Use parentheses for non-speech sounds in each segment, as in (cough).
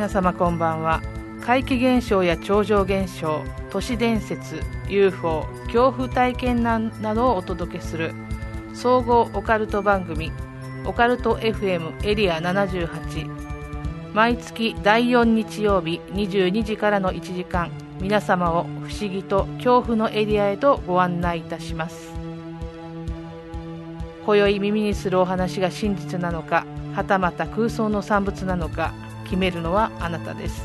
皆様こんばんは。怪奇現象や超常現象都市伝説 UFO 恐怖体験談などをお届けする総合オカルト番組オカルト FM エリア78毎月第4日曜日22時からの1時間皆様を不思議と恐怖のエリアへとご案内いたします。今宵耳にするお話が真実なのかはたまた空想の産物なのか決めるのはあなたです。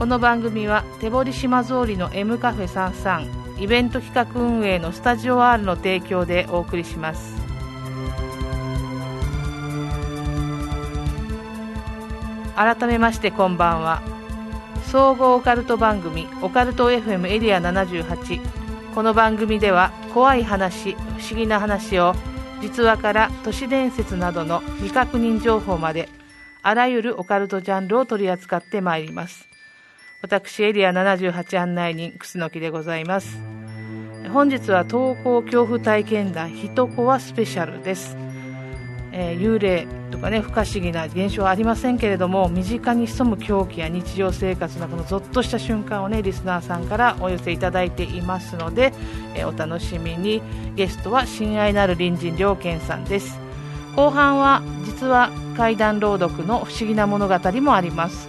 この番組は手堀島通りの M カフェ33イベント企画運営のスタジオ R の提供でお送りします。改めましてこんばんは。総合オカルト番組オカルト FM エリア78この番組では怖い話不思議な話を実話から都市伝説などの未確認情報まであらゆるオカルトジャンルを取り扱ってまいります。私エリア78案内人楠木でございます。本日は投稿恐怖体験談ひとこはスペシャルです。えー、幽霊とかね不可思議な現象はありませんけれども身近に潜む狂気や日常生活などのぞっとした瞬間をねリスナーさんからお寄せいただいていますので、えー、お楽しみに。ゲストは親愛なる隣人良健さんです。後半は実は怪談朗読の不思議な物語もあります。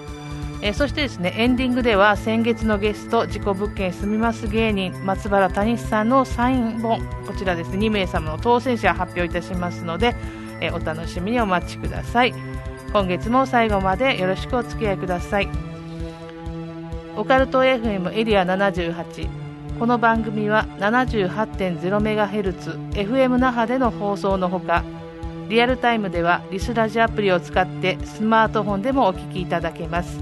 え、そしてですねエンディングでは先月のゲスト事故物件住みます芸人松原谷さんのサイン本こちらですね2名様の当選者発表いたしますのでえお楽しみにお待ちください。今月も最後までよろしくお付き合いください。オカルト FM エリア78この番組は 78.0MHz FM 那覇での放送のほかリアルタイムではリスラジアプリを使ってスマートフォンでもお聞きいただけます。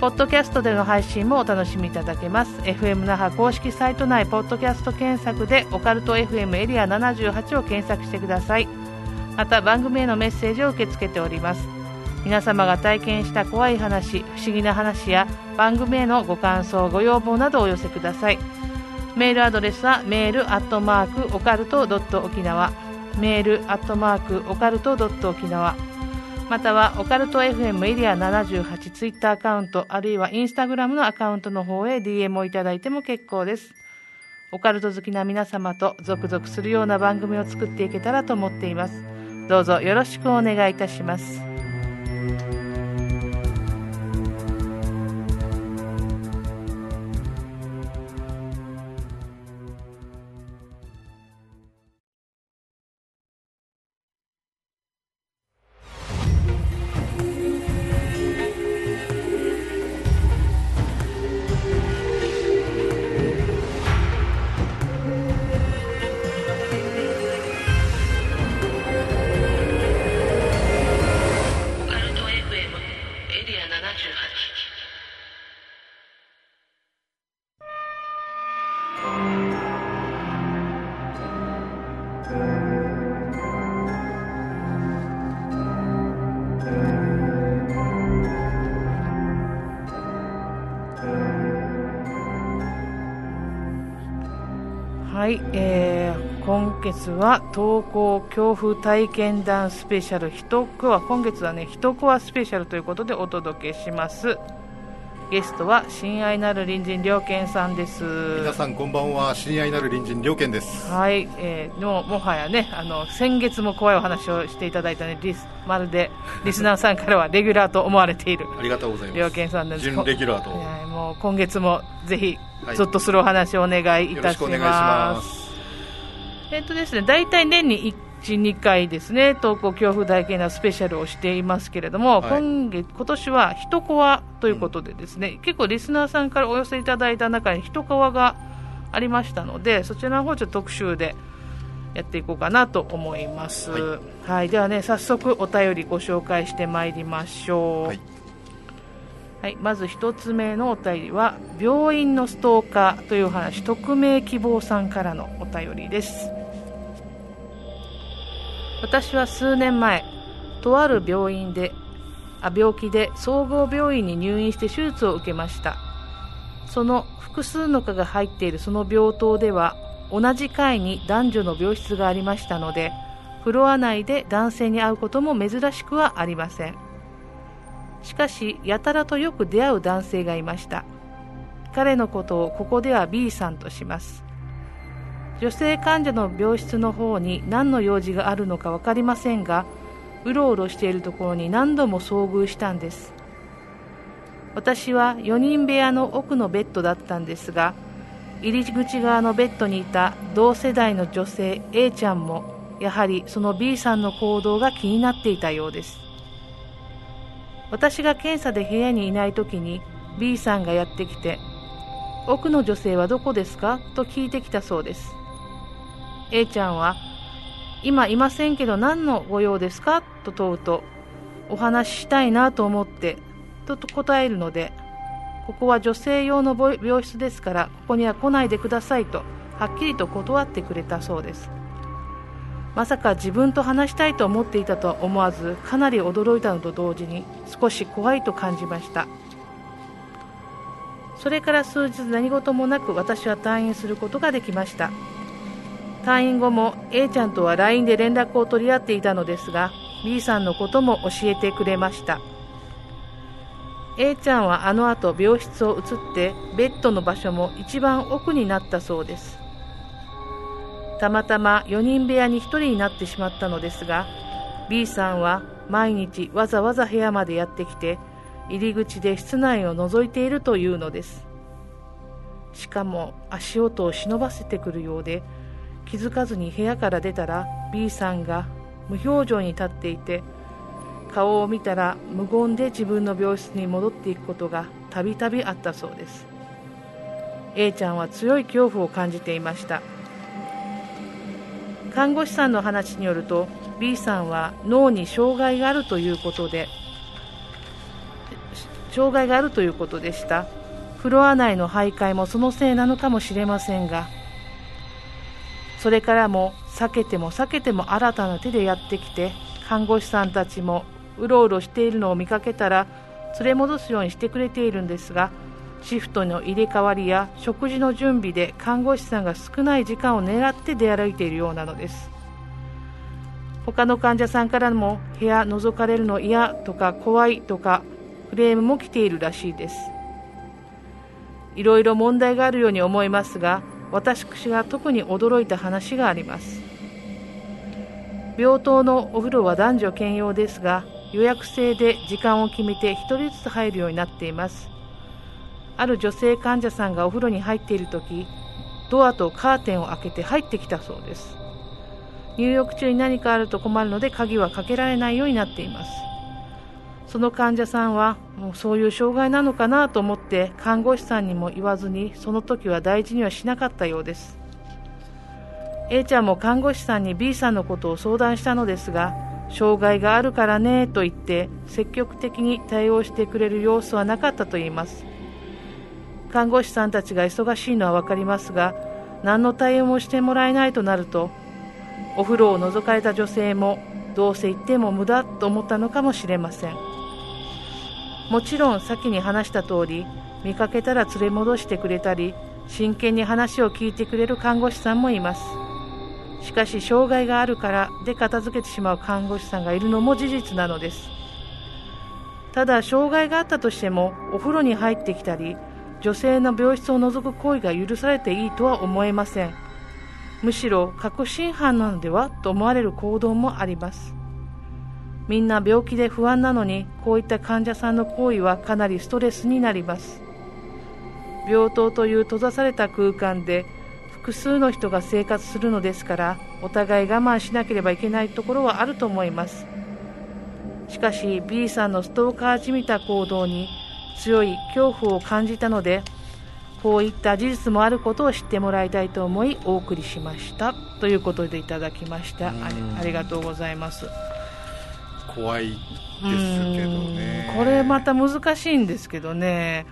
ポッドキャストでの配信もお楽しみいただけます。FM 那覇公式サイト内ポッドキャスト検索でオカルト FM エリア78を検索してください。また番組へのメッセージを受け付けております。皆様が体験した怖い話不思議な話や番組へのご感想ご要望などをお寄せください。メールアドレスはメールアットマークオカルトドット沖縄。メールアットマークオカルトドット沖縄。またはオカルト FM エリア78ツイッターアカウントあるいはインスタグラムのアカウントの方へ DM をいただいても結構です。オカルト好きな皆様とゾクゾクするような番組を作っていけたらと思っています。どうぞよろしくお願いいたします。えー、今月は投稿恐怖体験談スペシャル一コア今月はね一コアスペシャルということでお届けします。ゲストは親愛なる隣人良健さんです。皆さんこんばんは。親愛なる隣人良健です。はい、えー、ももはやねあの先月も怖いお話をしていただいたねリスまるで (laughs) リスナーさんからはレギュラーと思われているありがとうございます。良健さんです。準レギュラーと、えー、もう今月もぜひゾッとするお話をお願いいたします。えっ、とですね、大体年に1、2回ですね、投稿恐怖体験のスペシャルをしていますけれども、はい、今月、今年は一コアということでですね、うん、結構リスナーさんからお寄せいただいた中に一コアがありましたので、そちらの方ちょっと特集でやっていこうかなと思います。はい、はい、ではね、早速お便りご紹介してまいりましょう。はいはい、まず1つ目のお便りは病院のストーカーという話匿名希望さんからのお便りです私は数年前とある病院であ病気で総合病院に入院して手術を受けました。その複数の科が入っているその病棟では同じ階に男女の病室がありましたのでフロア内で男性に会うことも珍しくはありません。しかしやたらとよく出会う男性がいました。彼のことをここでは B さんとします。女性患者の病室の方に何の用事があるのか分かりませんがうろうろしているところに何度も遭遇したんです。私は4人部屋の奥のベッドだったんですが入り口側のベッドにいた同世代の女性 A ちゃんもやはりその B さんの行動が気になっていたようです。私が検査で部屋にいない時に B さんがやってきて「奥の女性はどこですか?」と聞いてきたそうです。A ちゃんは「今いませんけど何のご用ですか?」と問うと「お話ししたいなと思って」と答えるので「ここは女性用の病室ですからここには来ないでください」とはっきりと断ってくれたそうです。まさか自分と話したいと思っていたと思わずかなり驚いたのと同時に少し怖いと感じました。それから数日何事もなく私は退院することができました。退院後も A ちゃんとは LINE で連絡を取り合っていたのですが B さんのことも教えてくれました。A ちゃんはあの後病室を移ってベッドの場所も一番奥になったそうです。たまたま4人部屋に1人になってしまったのですが B さんは毎日わざわざ部屋までやってきて入り口で室内を覗いているというのです。しかも足音を忍ばせてくるようで気づかずに部屋から出たら B さんが無表情に立っていて顔を見たら無言で自分の病室に戻っていくことがたびたびあったそうです。A ちゃんは強い恐怖を感じていました。看護師さんの話によると B さんは脳に障害があるということで障害があるということでした。フロア内の徘徊もそのせいなのかもしれませんがそれからも避けても避けても新たな手でやってきて看護師さんたちもうろうろしているのを見かけたら連れ戻すようにしてくれているんですがシフトの入れ替わりや食事の準備で看護師さんが少ない時間を狙って出歩いているようなのです。他の患者さんからも部屋覗かれるの嫌とか怖いとかクレームも来ているらしいです。いろいろ問題があるように思いますが私が特に驚いた話があります。病棟のお風呂は男女兼用ですが予約制で時間を決めて1人ずつ入るようになっています。ある女性患者さんがお風呂に入っている時ドアとカーテンを開けて入ってきたそうです。入浴中に何かあると困るので鍵はかけられないようになっています。その患者さんはもうそういう障害なのかなと思って看護師さんにも言わずにその時は大事にはしなかったようです。A ちゃんも看護師さんに B さんのことを相談したのですが障害があるからねと言って積極的に対応してくれる様子はなかったといいます。看護師さんたちが忙しいのは分かりますが何の対応もしてもらえないとなるとお風呂を覗かれた女性もどうせ行っても無駄と思ったのかもしれません。もちろん先に話した通り見かけたら連れ戻してくれたり真剣に話を聞いてくれる看護師さんもいます。しかし障害があるからで片付けてしまう看護師さんがいるのも事実なのです。ただ障害があったとしてもお風呂に入ってきたり女性の病室を覗く行為が許されていいとは思えません。むしろ確信犯なのではと思われる行動もあります。みんな病気で不安なのにこういった患者さんの行為はかなりストレスになります。病棟という閉ざされた空間で複数の人が生活するのですからお互い我慢しなければいけないところはあると思います。しかし B さんのストーカーじみた行動に強い恐怖を感じたのでこういった事実もあることを知ってもらいたいと思いお送りしました。ということでいただきました。あありがとうございます。怖いですけどね。これまた難しいんですけどね。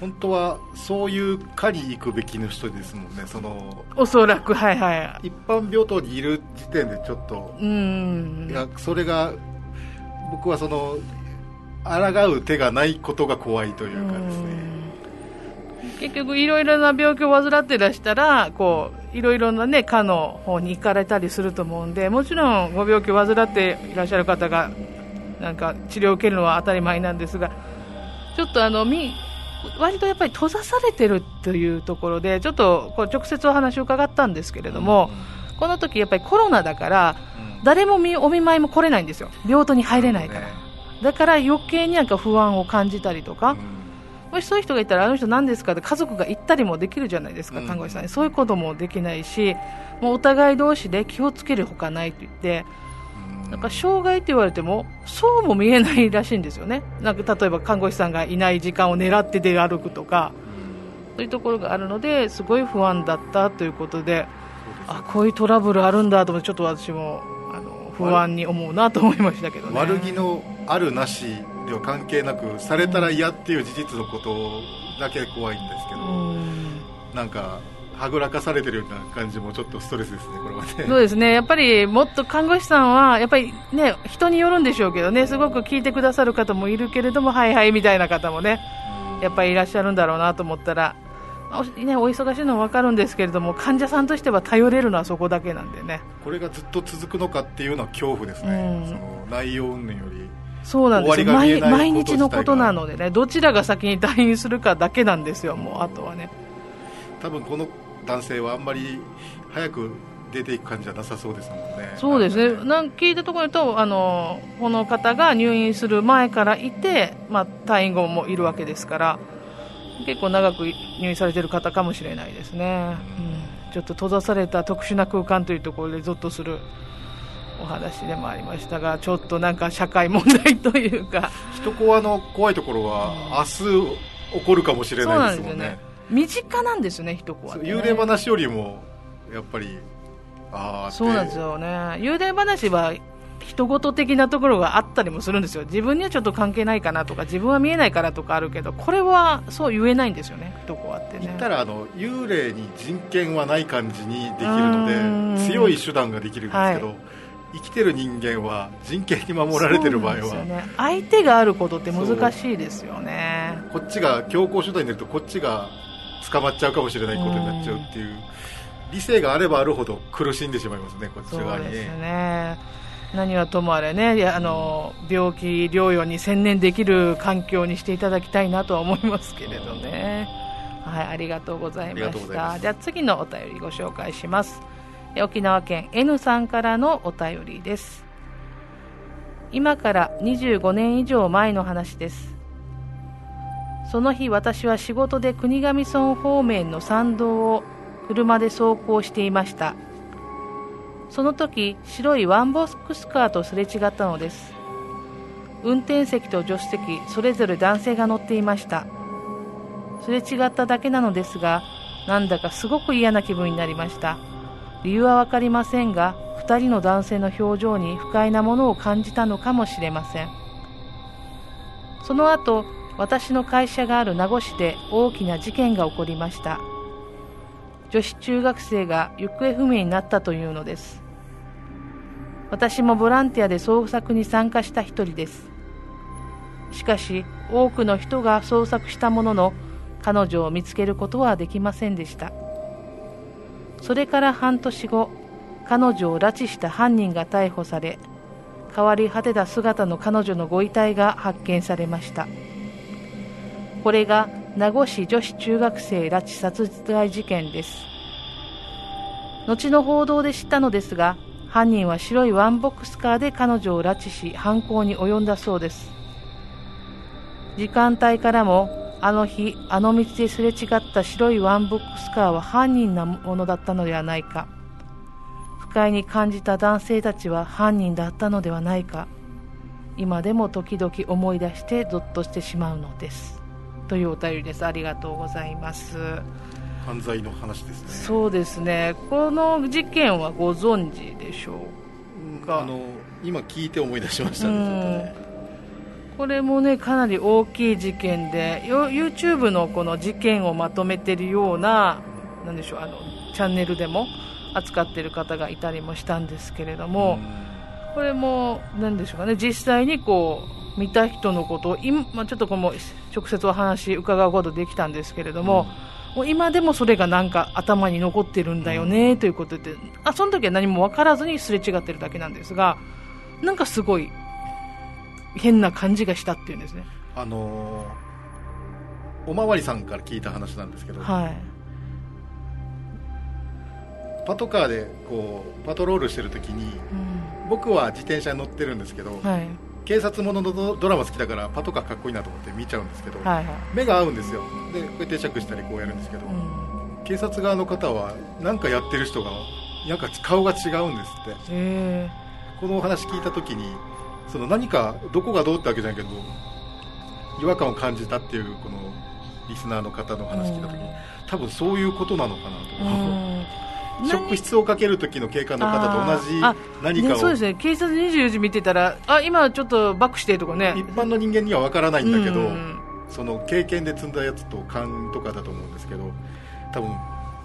本当はそういう科に行くべきの人ですもんね。そのおそらくはいはい。一般病棟にいる時点でちょっとうん。いやそれが僕はその抗う手がないことが怖いというかですね結局いろいろな病気を患ってらしたらこういろいろなね科の方に行かれたりすると思うんでもちろんご病気を患っていらっしゃる方がなんか治療を受けるのは当たり前なんですがちょっとあのみ割とやっぱり閉ざされてるというところでちょっとこう直接お話を伺ったんですけれども、この時やっぱりコロナだから誰もみお見舞いも来れないんですよ。病棟に入れないから、だから余計になんか不安を感じたりとか、もしそういう人がいたらあの人何ですか？って家族が行ったりもできるじゃないですか、看護師さんに。そういうこともできないしもうお互い同士で気をつけるほかないと言ってなんか障害って言われてもそうも見えないらしいんですよね。なんか例えば看護師さんがいない時間を狙って出歩くとかそういうところがあるのですごい不安だったということであこういうトラブルあるんだと思ってちょっと私もあの不安に思うなと思いましたけどね。悪気のあるなしでは関係なくされたら嫌っていう事実のことだけ怖いんですけど、なんかはぐらかされてるような感じもちょっとストレスですね、これはね。そうですね、やっぱりもっと看護師さんは、やっぱりね、人によるんでしょうけどね、すごく聞いてくださる方もいるけれども、はいはいみたいな方もね、やっぱりいらっしゃるんだろうなと思ったら、お,、ね、お忙しいのは分かるんですけれども、患者さんとしては頼れるのはそこだけなんでね。これがずっと続くのかっていうのは恐怖ですね、その内容云々より。そうなんですよ毎毎日のことなのでね、どちらが先に退院するかだけなんですよ、もうあとはね。多分この男性はあんまり早く出ていく感じじゃなさそうですもんね。そうですね。なん聞いたところとあのこの方が入院する前からいて、まあ退院後もいるわけですから、結構長く入院されている方かもしれないですね。うん、ちょっと閉ざされた特殊な空間というところでゾッとする。お話でもありましたが、ちょっとなんか社会問題というか、人コアの怖いところは、明日起こるかもしれないですもんね。身近なんですね、一コア、ね、幽霊話よりもやっぱりあそうなんですよね。幽霊話は人事的なところがあったりもするんですよ。自分にはちょっと関係ないかなとか自分は見えないからとかあるけどこれはそう言えないんですよね一コアってね。言ったらあの幽霊に人権はない感じにできるので強い手段ができるんですけど、はい生きてる人間は人権に守られてる場合は、ね、相手があることって難しいですよね。こっちが強行手段に出るとこっちが捕まっちゃうかもしれないことになっちゃうっていう、理性があればあるほど苦しんでしまいますね、こっち側に、ね、そうですね。何はともあれね。あの病気療養に専念できる環境にしていただきたいなとは思いますけれどね。はい、ありがとうございました。じゃあ次のお便りご紹介します。沖縄県 N さんからのお便りです。今から25年以上前の話です。その日私は仕事で国頭村方面の山道を車で走行していましたその時白いワンボックスカーとすれ違ったのです運転席と助手席それぞれ男性が乗っていましたすれ違っただけなのですがなんだかすごく嫌な気分になりました理由は分かりませんが2人の男性の表情に不快なものを感じたのかもしれません。その後私の会社がある名護市で大きな事件が起こりました。女子中学生が行方不明になったというのです。私もボランティアで捜索に参加した一人です。しかし多くの人が捜索したものの彼女を見つけることはできませんでした。それから半年後彼女を拉致した犯人が逮捕され変わり果てた姿の彼女のご遺体が発見されました。これが名護市女子中学生拉致殺害事件です。後の報道で知ったのですが犯人は白いワンボックスカーで彼女を拉致し犯行に及んだそうです。時間帯からもあの日あの道ですれ違った白いワンボックスカーは犯人のものだったのではないか不快に感じた男性たちは犯人だったのではないか今でも時々思い出してゾッとしてしまうのですというお便りです。ありがとうございます。犯罪の話ですね。そうですね。この事件はご存知でしょうか？あの今聞いて思い出しましたね。これもねかなり大きい事件で YouTube のこの事件をまとめているようななでしょうあのチャンネルでも扱っている方がいたりもしたんですけれども、これもなんでしょうかね実際にこう見た人のことを今、ま、ちょっとこの直接お話伺うことできたんですけれども、もう今でもそれがなんか頭に残ってるんだよねということであその時は何も分からずにすれ違ってるだけなんですがなんかすごい変な感じがしたっていうんですね。あのー、おまわりさんから聞いた話なんですけど、はい。パトカーでこうパトロールしてる時にうん。僕は自転車に乗ってるんですけど、はい。警察もののドドラマ好きだからパトカーかっこいいなと思って見ちゃうんですけど、はいはい。目が合うんですよ。でこうやって会釈したりこうやるんですけど、うん。警察側の方は何かやってる人がなんか顔が違うんですって。へこのお話聞いた時にその何かどこがどうってわけじゃないけど違和感を感じたっていうこのリスナーの方の話聞いた時に多分そういうことなのかなえと、う。ん。(laughs) 職質をかける時の警官の方と同じあ何かを、ねそうですね。警察24時見てたらあ今ちょっとバックしてとかね。一般の人間にはわからないんだけど、うん。その経験で積んだやつと勘とかだと思うんですけど多分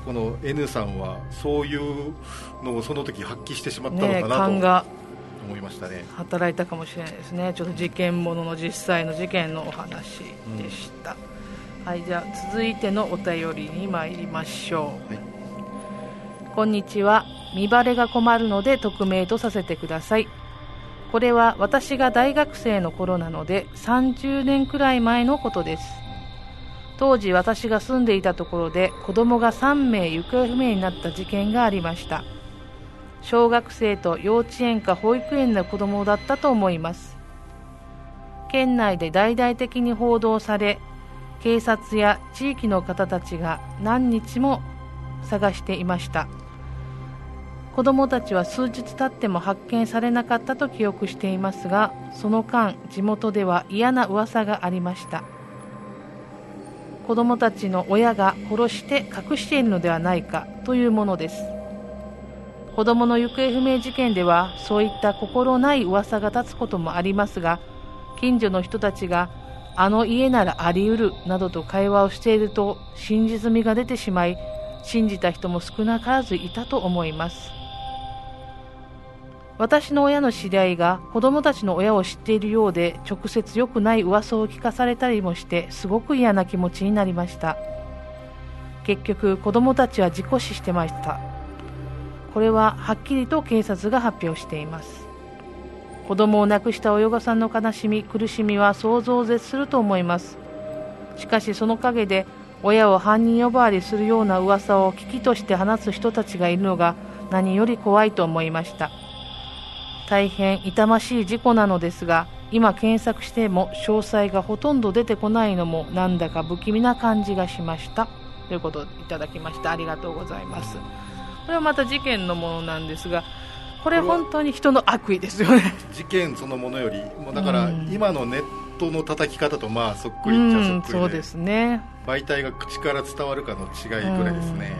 この N さんはそういうのをその時発揮してしまったのねかなと。勘が思いましたね。働いたかもしれないですね。ちょっと事件ものの実際の事件のお話でした、はいじゃあ続いてのお便りに参りましょう、はい。こんにちは。見バレが困るので匿名とさせてください。これは私が大学生の頃なので30年くらい前のことです。当時私が住んでいたところで子供が3名行方不明になった事件がありました小学生と幼稚園か保育園の子供だったと思います。県内で大々的に報道され警察や地域の方たちが何日も探していました。子供たちは数日経っても発見されなかったと記憶していますがその間地元では嫌な噂がありました。子供たちの親が殺して隠しているのではないかというものです。子供の行方不明事件ではそういった心ない噂が立つこともありますが近所の人たちがあの家ならあり得るなどと会話をしていると真実味が出てしまい信じた人も少なからずいたと思います。私の親の知り合いが子供たちの親を知っているようで直接良くない噂を聞かされたりもしてすごく嫌な気持ちになりました。結局子供たちは事故死してました。これははっきりと警察が発表しています。子供を亡くした親御さんの悲しみ苦しみは想像を絶すると思います。しかしその陰で親を犯人呼ばわりするような噂を危機として話す人たちがいるのが何より怖いと思いました。大変痛ましい事故なのですが今検索しても詳細がほとんど出てこないのもなんだか不気味な感じがしました。ということをいただきました。ありがとうございます。これはまた事件のものなんですがこれ本当に人の悪意ですよね。事件そのものよりもうだからうん。今のネットの叩き方とまあそっくうりっちゃそんっくりそうですね。媒体が口から伝わるかの違いぐらいですね、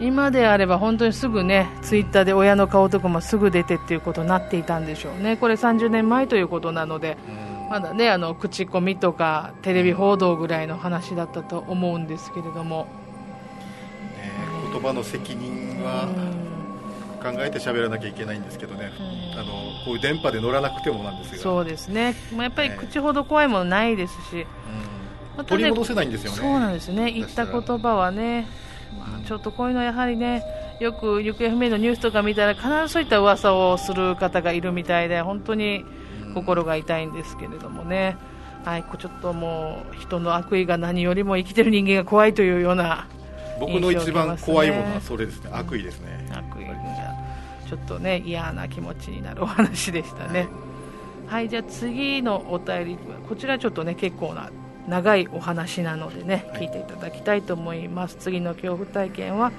今であれば本当にすぐねツイッターで親の顔とかもすぐ出てっていうことになっていたんでしょうね。これ30年前ということなのでうん。まだねあの口コミとかテレビ報道ぐらいの話だったと思うんですけれども、ね言葉の責任は考えて喋らなきゃいけないんですけどね、うん。あのこういう電波で乗らなくてもなんですが。そうですね、まあ、やっぱりね。口ほど怖いものないですし、うん。またね取り戻せないんですよね。そうなんですね。言った言葉はね、まあ、ちょっとこういうのはやはりねよく行方不明のニュースとか見たら必ずそういった噂をする方がいるみたいで本当に心が痛いんですけれどもね、はい、ちょっともう人の悪意が何よりも生きてる人間が怖いというような僕の一番怖いものはそれですね。悪意ですね。悪意がちょっとね嫌な気持ちになるお話でしたね。はい、じゃあ次のお便りこちらちょっとね結構な長いお話なのでね聞いていただきたいと思います。次の恐怖体験は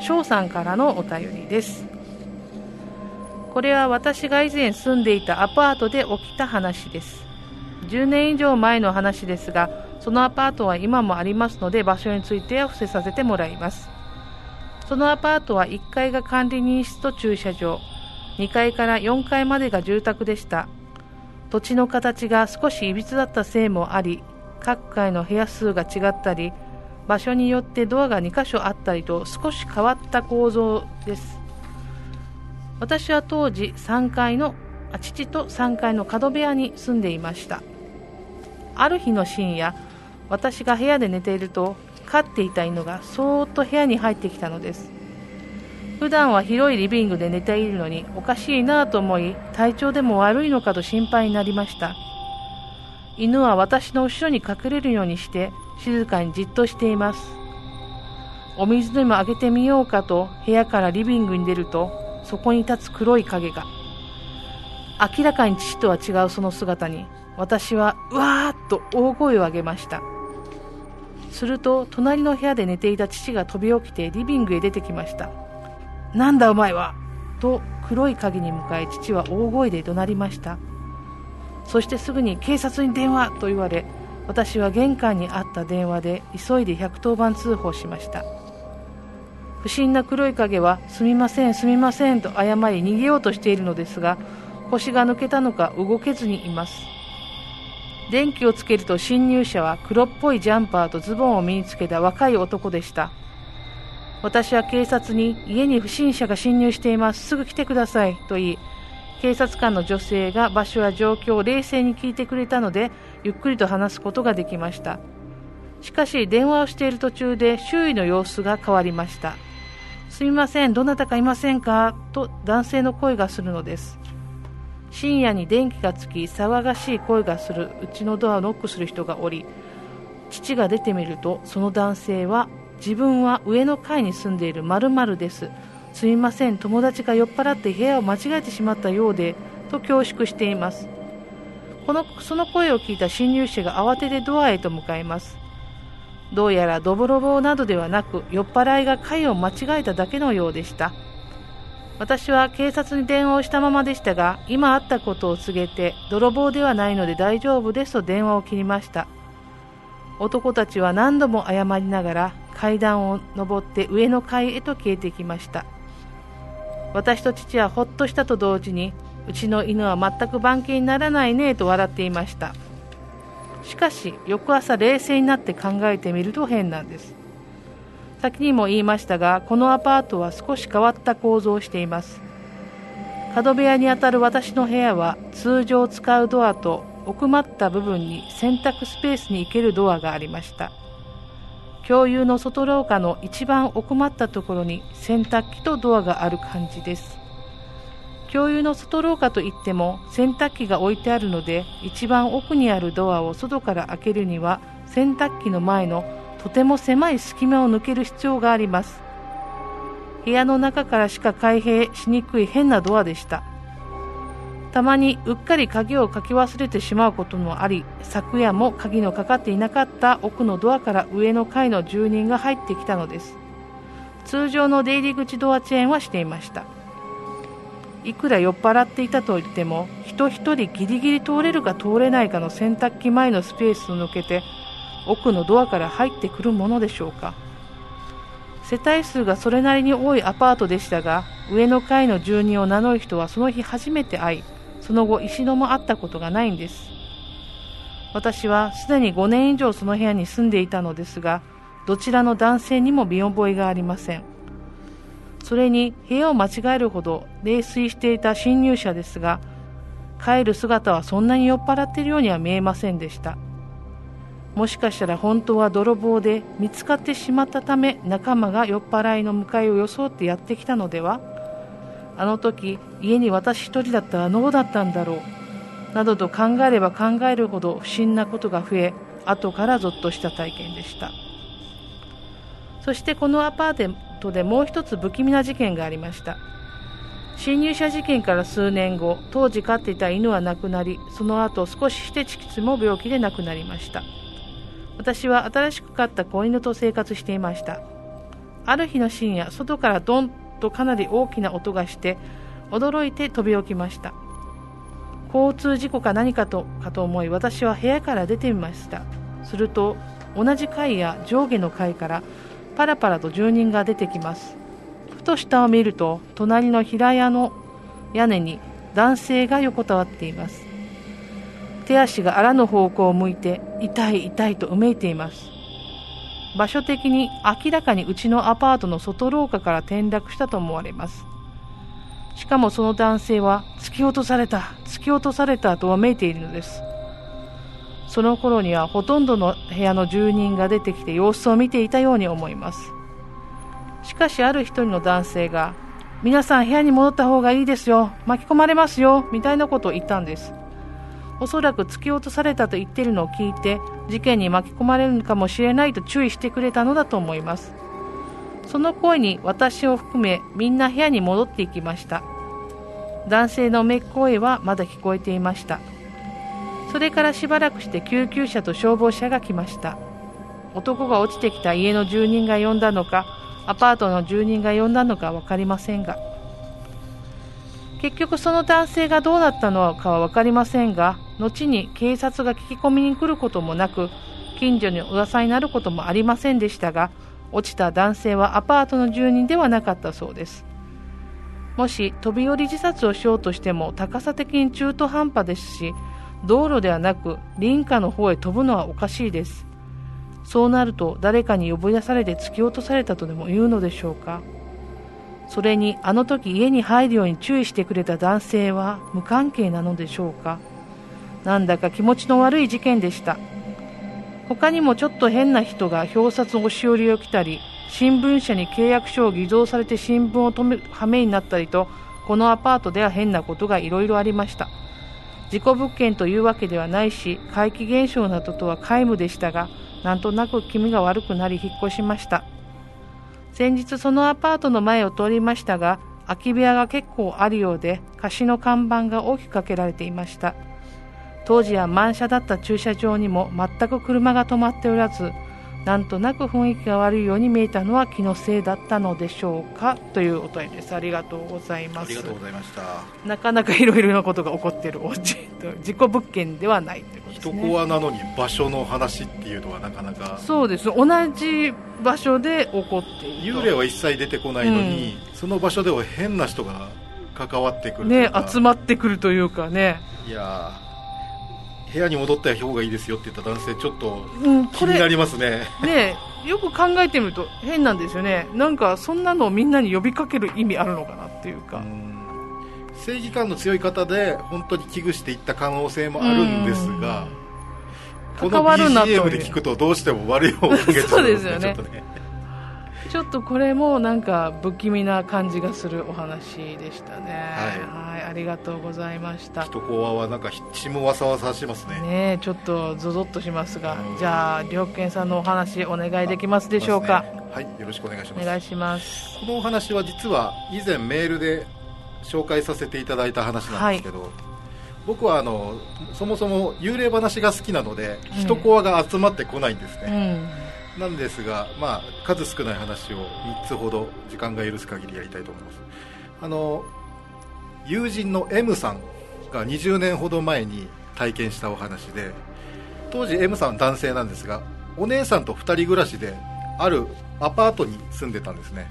翔さんからのお便りです。これは私が以前住んでいたアパートで起きた話です。10年以上前の話ですがそのアパートは今もありますので場所については伏せさせてもらいます。そのアパートは1階が管理人室と駐車場。2階から4階までが住宅でした。土地の形が少しいびつだったせいもあり各階の部屋数が違ったり場所によってドアが2箇所あったりと少し変わった構造です。私は当時3階のあ父と3階の角部屋に住んでいました。ある日の深夜私が部屋で寝ていると飼っていた犬がそーっと部屋に入ってきたのです。普段は広いリビングで寝ているのにおかしいなぁと思い体調でも悪いのかと心配になりました。犬は私の後ろに隠れるようにして静かにじっとしています。お水でもあげてみようかと部屋からリビングに出るとそこに立つ黒い影が。明らかに父とは違うその姿に私はうわーっと大声を上げました。すると隣の部屋で寝ていた父が飛び起きてリビングへ出てきましたなんだお前は？と黒い影に向かい父は大声で怒鳴りました。そしてすぐに警察に電話と言われ私は玄関にあった電話で急いで110番通報しました不審な黒い影はすみませんすみませんと謝り逃げようとしているのですが腰が抜けたのか動けずにいます電気をつけると侵入者は黒っぽいジャンパーとズボンを身につけた若い男でした私は警察に家に不審者が侵入しています。すぐ来てくださいと言い警察官の女性が場所や状況を冷静に聞いてくれたのでゆっくりと話すことができました。しかし電話をしている途中で周囲の様子が変わりましたすみません。どなたかいませんか？と男性の声がするのです。深夜に電気がつき騒がしい声がする。うちのドアをノックする人がおり父が出てみるとその男性は自分は上の階に住んでいる〇〇です。すみません友達が酔っ払って部屋を間違えてしまったようでと恐縮しています。このその声を聞いた侵入者が慌ててドアへと向かいます。どうやらドボロボなどではなく酔っ払いが階を間違えただけのようでした。私は警察に電話をしたままでしたが今あったことを告げて泥棒ではないので大丈夫ですと電話を切りました。男たちは何度も謝りながら階段を上って上の階へと消えてきました。私と父はほっとしたと同時にうちの犬は全く番犬にならないねと笑っていました。しかし翌朝冷静になって考えてみると変なんです。先にも言いましたがこのアパートは少し変わった構造をしています。角部屋にあたる私の部屋は通常使うドアと奥まった部分に洗濯スペースに行けるドアがありました。共有の外廊下の一番奥まったところに洗濯機とドアがある感じです。共有の外廊下といっても洗濯機が置いてあるので一番奥にあるドアを外から開けるには洗濯機の前のとても狭い隙間を抜ける必要があります。部屋の中からしか開閉しにくい変なドアでした。たまにうっかり鍵をかけ忘れてしまうこともあり昨夜も鍵のかかっていなかった奥のドアから上の階の住人が入ってきたのです。通常の出入り口ドアチェーンはしていました。いくら酔っ払っていたといっても人一人ギリギリ通れるか通れないかの洗濯機前のスペースを抜けて奥のドアから入ってくるものでしょうか。世帯数がそれなりに多いアパートでしたが上の階の住人を名乗る人はその日初めて会いその後一度も会ったことがないんです。私はすでに5年以上その部屋に住んでいたのですがどちらの男性にも見覚えがありません。それに部屋を間違えるほど泥酔していた侵入者ですが帰る姿はそんなに酔っ払っているようには見えませんでした。もしかしたら本当は泥棒で見つかってしまったため仲間が酔っ払いの迎えを装ってやってきたのでは？あの時家に私一人だったらどうだったんだろう？などと考えれば考えるほど不審なことが増え後からゾッとした体験でした。そしてこのアパートでもう一つ不気味な事件がありました。侵入者事件から数年後当時飼っていた犬は亡くなりその後少ししてチキツも病気で亡くなりました。私は新しく飼った子犬と生活していました。ある日の深夜外からドンとかなり大きな音がして驚いて飛び起きました。交通事故か何かとかと思い私は部屋から出てみました。すると同じ階や上下の階からパラパラと住人が出てきます。ふと下を見ると隣の平屋の屋根に男性が横たわっています。手足があらぬ方向を向いて痛い痛いとうめいています。場所的に明らかにうちのアパートの外廊下から転落したと思われます。しかもその男性は突き落とされた突き落とされたとわめいているのです。その頃にはほとんどの部屋の住人が出てきて様子を見ていたように思います。しかしある一人の男性が皆さん部屋に戻った方がいいですよ。巻き込まれますよ。みたいなことを言ったんです。おそらく突き落とされたと言ってるのを聞いて事件に巻き込まれるかもしれないと注意してくれたのだと思います。その声に私を含めみんな部屋に戻っていきました。男性のめっ声はまだ聞こえていました。それからしばらくして救急車と消防車が来ました。男が落ちてきた家の住人が呼んだのかアパートの住人が呼んだのか分かりませんが。結局その男性がどうなったのかは分かりませんが後に警察が聞き込みに来ることもなく近所に噂になることもありませんでしたが落ちた男性はアパートの住人ではなかったそうです。もし飛び降り自殺をしようとしても高さ的に中途半端ですし道路ではなく林家の方へ飛ぶのはおかしいです。そうなると誰かに呼び出されて突き落とされたとでも言うのでしょうか。それにあの時家に入るように注意してくれた男性は無関係なのでしょうか。なんだか気持ちの悪い事件でした。他にもちょっと変な人が表札の押し売りを来たり新聞社に契約書を偽造されて新聞を止める羽目になったりとこのアパートでは変なことがいろいろありました。事故物件というわけではないし怪奇現象などとは皆無でしたがなんとなく気味が悪くなり引っ越しました。先日そのアパートの前を通りましたが空き部屋が結構あるようで貸しの看板が大きくかけられていました。当時は満車だった駐車場にも全く車が止まっておらずなんとなく雰囲気が悪いように見えたのは気のせいだったのでしょうか？というお便りですありがとうございます。ありがとうございました。なかなかいろいろなことが起こっているお家。と事故物件ではないということで。す人ねコアなのに場所の話っていうのはなかなか。そうです。同じ場所で起こっている。と幽霊は一切出てこないのに、その場所では変な人が関わってくるね集まってくるというかね、いやー部屋に戻った方がいいですよって言った男性ちょっと気になりますね。ねよく考えてみると変なんですよね。なんかそんなのをみんなに呼びかける意味あるのかなっていうか、うん。正義感の強い方で本当に危惧していった可能性もあるんですがこの BGM で聞くとどうしても悪い方をかけちゃそうですよね。ちょっとねちょっとこれもなんか不気味な感じがするお話でしたね。はい。はいありがとうございました。人コアはなんか血もわさわさしますね。ねちょっとゾゾッとしますがうん。じゃあ良健さんのお話お願いできますでしょうか、はいよろしくお願いします。お願いします。このお話は実は以前メールで紹介させていただいた話なんですけど、僕はあのそもそも幽霊話が好きなので、うん。人コアが集まってこないんですうね、んなんですが、まあ、数少ない話を3つほど時間が許す限りやりたいと思います。あの友人の M さんが20年ほど前に体験したお話で当時 M さんは男性なんですがお姉さんと2人暮らしであるアパートに住んでたんですね。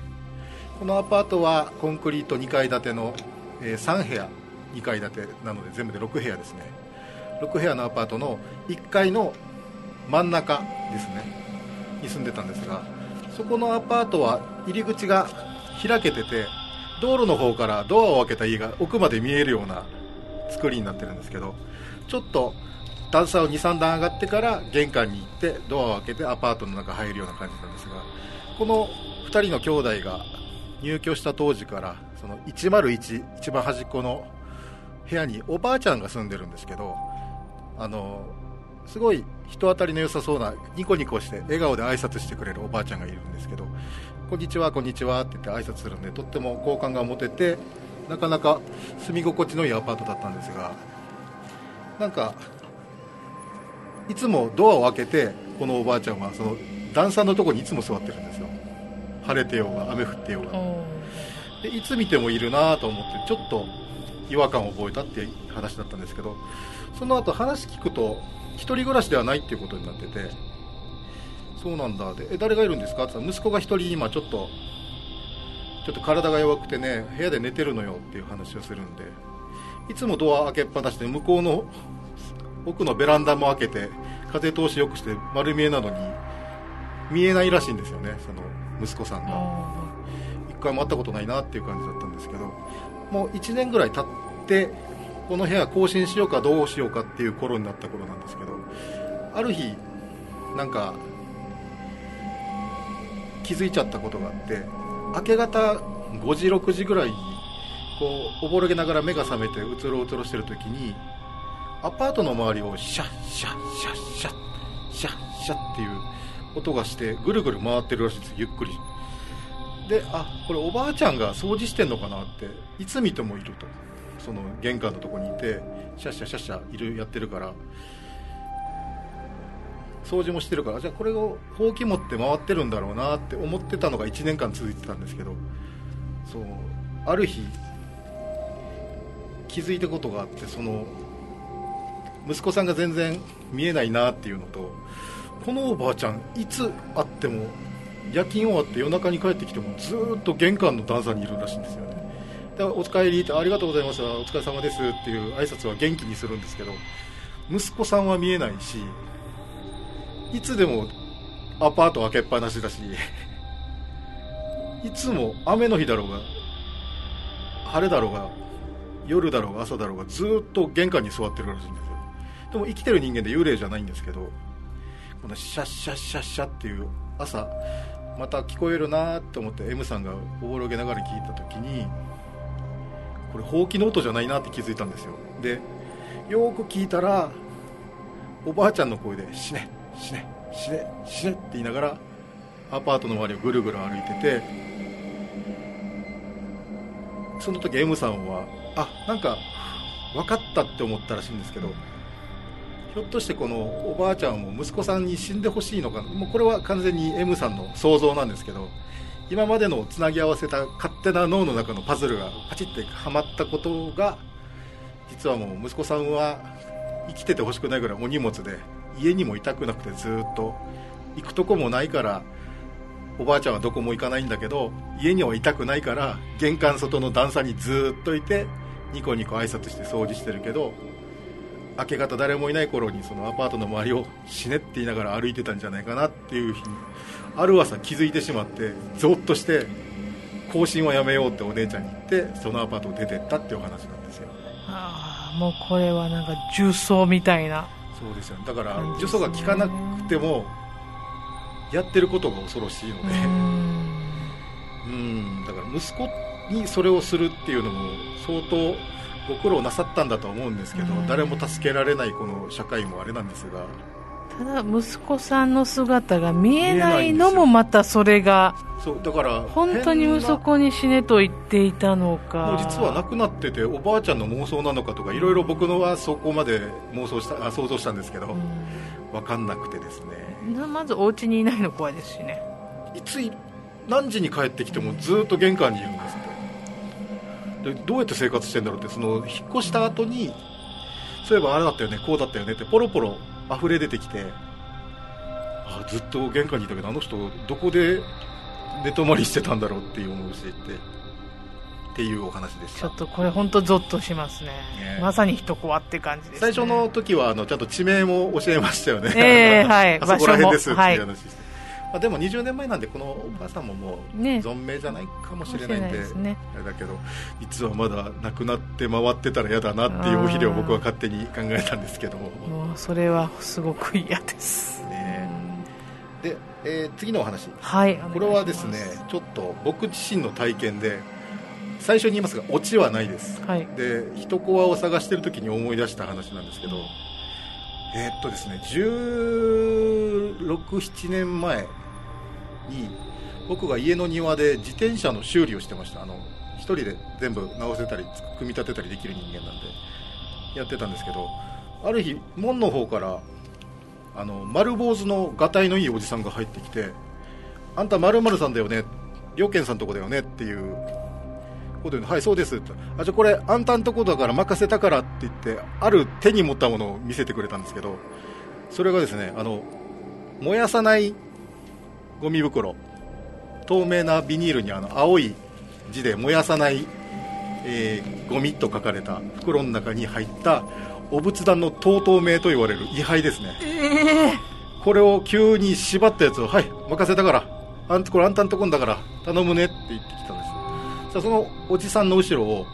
このアパートはコンクリート2階建ての、え3部屋2階建てなので全部で6部屋ですね。6部屋のアパートの1階の真ん中ですね。に住んでたんですがそこのアパートは入り口が開けてて道路の方からドアを開けた家が奥まで見えるような作りになってるんですけどちょっと段差を23段上がってから玄関に行ってドアを開けてアパートの中入るような感じなんですがこの2人の兄弟が入居した当時からその101一番端っこの部屋におばあちゃんが住んでるんですけどあのすごい人当たりの良さそうなニコニコして笑顔で挨拶してくれるおばあちゃんがいるんですけどこんにちはこんにちはって言って挨拶するんでとっても好感が持ててなかなか住み心地のいいアパートだったんですがなんかいつもドアを開けてこのおばあちゃんはその段差のところにいつも座ってるんですよ。晴れてようが雨降ってようが。でいつ見てもいるなと思ってちょっと違和感を覚えたっていう話だったんですけどその後話聞くと一人暮らしではないっていうことになっててそうなんだ。でえ誰がいるんですか？って言ったら息子が一人今ちょっとちょっと体が弱くてね部屋で寝てるのよっていう話をするんでいつもドア開けっぱなしで向こうの奥のベランダも開けて風通しよくして丸見えなのに見えないらしいんですよねその息子さんが。一回も会ったことないなっていう感じだったんですけどもう1年ぐらい経ってこの部屋更新しようかどうしようかっていう頃になった頃なんですけどある日なんか気づいちゃったことがあって明け方5時6時ぐらいにこうおぼろげながら目が覚めてうつろうつろしてる時にアパートの周りをシャッシャッシャッシャッシャッシャッっていう音がしてぐるぐる回ってるらしいですゆっくり。であこれおばあちゃんが掃除してんのかなっていつ見てもいると。その玄関のとこにいてシャッシャシャッシャいるやってるから。掃除もしてるからじゃあこれをほうき持って回ってるんだろうなって思ってたのが1年間続いてたんですけどそうある日気づいたことがあってその息子さんが全然見えないなっていうのとこのおばあちゃんいつ会っても夜勤終わって夜中に帰ってきてもずっと玄関の段差にいるらしいんですよね。お帰りありがとうございました。お疲れ様ですっていう挨拶は元気にするんですけど息子さんは見えないしいつでもアパート開けっぱなしだし (laughs) いつも雨の日だろうが晴れだろうが夜だろうが朝だろうがずっと玄関に座ってるらしいんですよ。でも生きてる人間で幽霊じゃないんですけどこのシャッシャッシャッシャッっていう朝また聞こえるなと思って M さんがおぼろげながら聞いた時にこれほうきの音じゃないなって気づいたんですよ。でよく聞いたらおばあちゃんの声で「死ね死ね死ね死ね」って言いながらアパートの周りをぐるぐる歩いててその時 M さんはあなんか分かったって思ったらしいんですけどひょっとしてこのおばあちゃんも息子さんに死んでほしいのかもうこれは完全に M さんの想像なんですけど今までのつなぎ合わせた勝手な脳の中のパズルがパチッてはまったことが実はもう息子さんは生きててほしくないぐらいお荷物で家にもいたくなくてずっと行くとこもないからおばあちゃんはどこも行かないんだけど家にはいたくないから玄関外の段差にずっといてニコニコ挨拶して掃除してるけど明け方誰もいない頃にそのアパートの周りを死ねって言いながら歩いてたんじゃないかなっていう日にある朝気づいてしまってゾッとして更新はやめようってお姉ちゃんに言ってそのアパートを出てったっていうお話なんですよ。ああもうこれはなんか重曹みたいな。そうですよ。ねだから感じですね。呪詛が効かなくてもやってることが恐ろしいのうでうん。だから息子にそれをするっていうのも相当ご苦労なさったんだとは思うんですけどうん。誰も助けられないこの社会もあれなんですがただ息子さんの姿が見えないのもまたそれがそうだから本当に息子に死ねと言っていたのか。もう実は亡くなってておばあちゃんの妄想なのかとかいろいろ僕のはそこまで妄想したあ想像したんですけどう分かんなくてですね。まずお家にいないの怖いですしね。いつい何時に帰ってきてもずっと玄関にいるんですって。でどうやって生活してんだろうってその引っ越した後にそういえばあれだったよねこうだったよねってポロポロ溢れ出てきて。あずっと玄関にいたけどあの人どこで寝泊まりしてたんだろうっていう思いをしていてっていうお話でした。ちょっとこれ本当ゾッとしますね。ね。まさに人怖って感じです、ね、最初の時はあのちゃんと地名も教えましたよね、ええはい。(laughs) あそこら辺ですっていう場所も話して、まあ、でも20年前なんでこのお母さんももうね。存命じゃないかもしれないんで,、ね。あれだけど実はまだ亡くなって回ってたら嫌だなっていうおひれを僕は勝手に考えたんですけども、もうそれはすごく嫌です、ね。うん。で、えー次のお話。はい。これはですねちょっと僕自身の体験で最初に言いますがオチはないです。はい。で一コアを探してる時に思い出した話なんですけどえーっとですね1617年前に僕が家の庭で自転車の修理をしてました。あの一人で全部直せたり組み立てたりできる人間なんでやってたんですけどある日門の方からあの丸坊主のがたいのいいおじさんが入ってきて「あんた〇〇さんだよね良健さんとこだよね」っていうことで、はい、そうです。ってあじゃあこれ、あんたんとこだから任せたからって言って、ある手に持ったものを見せてくれたんですけど、それがですね、あの燃やさないゴミ袋、透明なビニールにあの青い字で燃やさない、えーゴミと書かれた袋の中に入ったお仏壇のとうとう名と言われる位牌ですね。これを急に縛ったやつを、はい、任せたから、あんこれあんたんとこんだから、頼むねって言ってきたんですよ。さあそのおじさんの後ろを、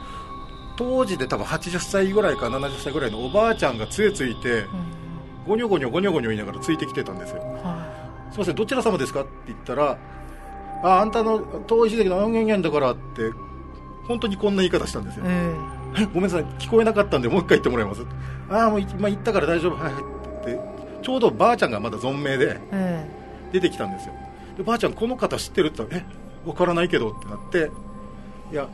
当時で多分80歳ぐらいか70歳ぐらいのおばあちゃんが杖ついて、ゴニョゴニョゴニョゴニョ言いながらついてきてたんですよ。はすみません、どちら様ですか？って言ったら、ああんたの遠い親戚の音源だからって本当にこんな言い方したんですよ、ええごめんなさい聞こえなかったんでもう一回言ってもらいますああもう、まあ、言ったから大丈夫はいはいって言ってちょうどばあちゃんがまだ存命でえ出てきたんですよ。でばあちゃんこの方知ってるって言ったらえわからないけどってなっていや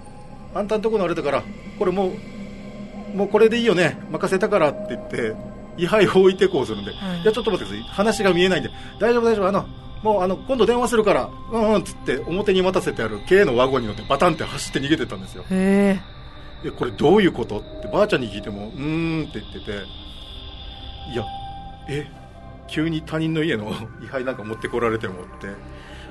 あんたのとこのあれだからこれもうもうこれでいいよね。任せたからって言って位牌を置いてこうするんで、はい。いやちょっと待ってください。話が見えないんで。大丈夫大丈夫。あのもうあの今度電話するからうんうんっつって表に待たせてある軽のワゴンに乗ってバタンって走って逃げてったんですよ。え。これどういうこと？ってばあちゃんに聞いてもうーんって言ってて。いやえ急に他人の家の (laughs) 位牌なんか持ってこられてもって。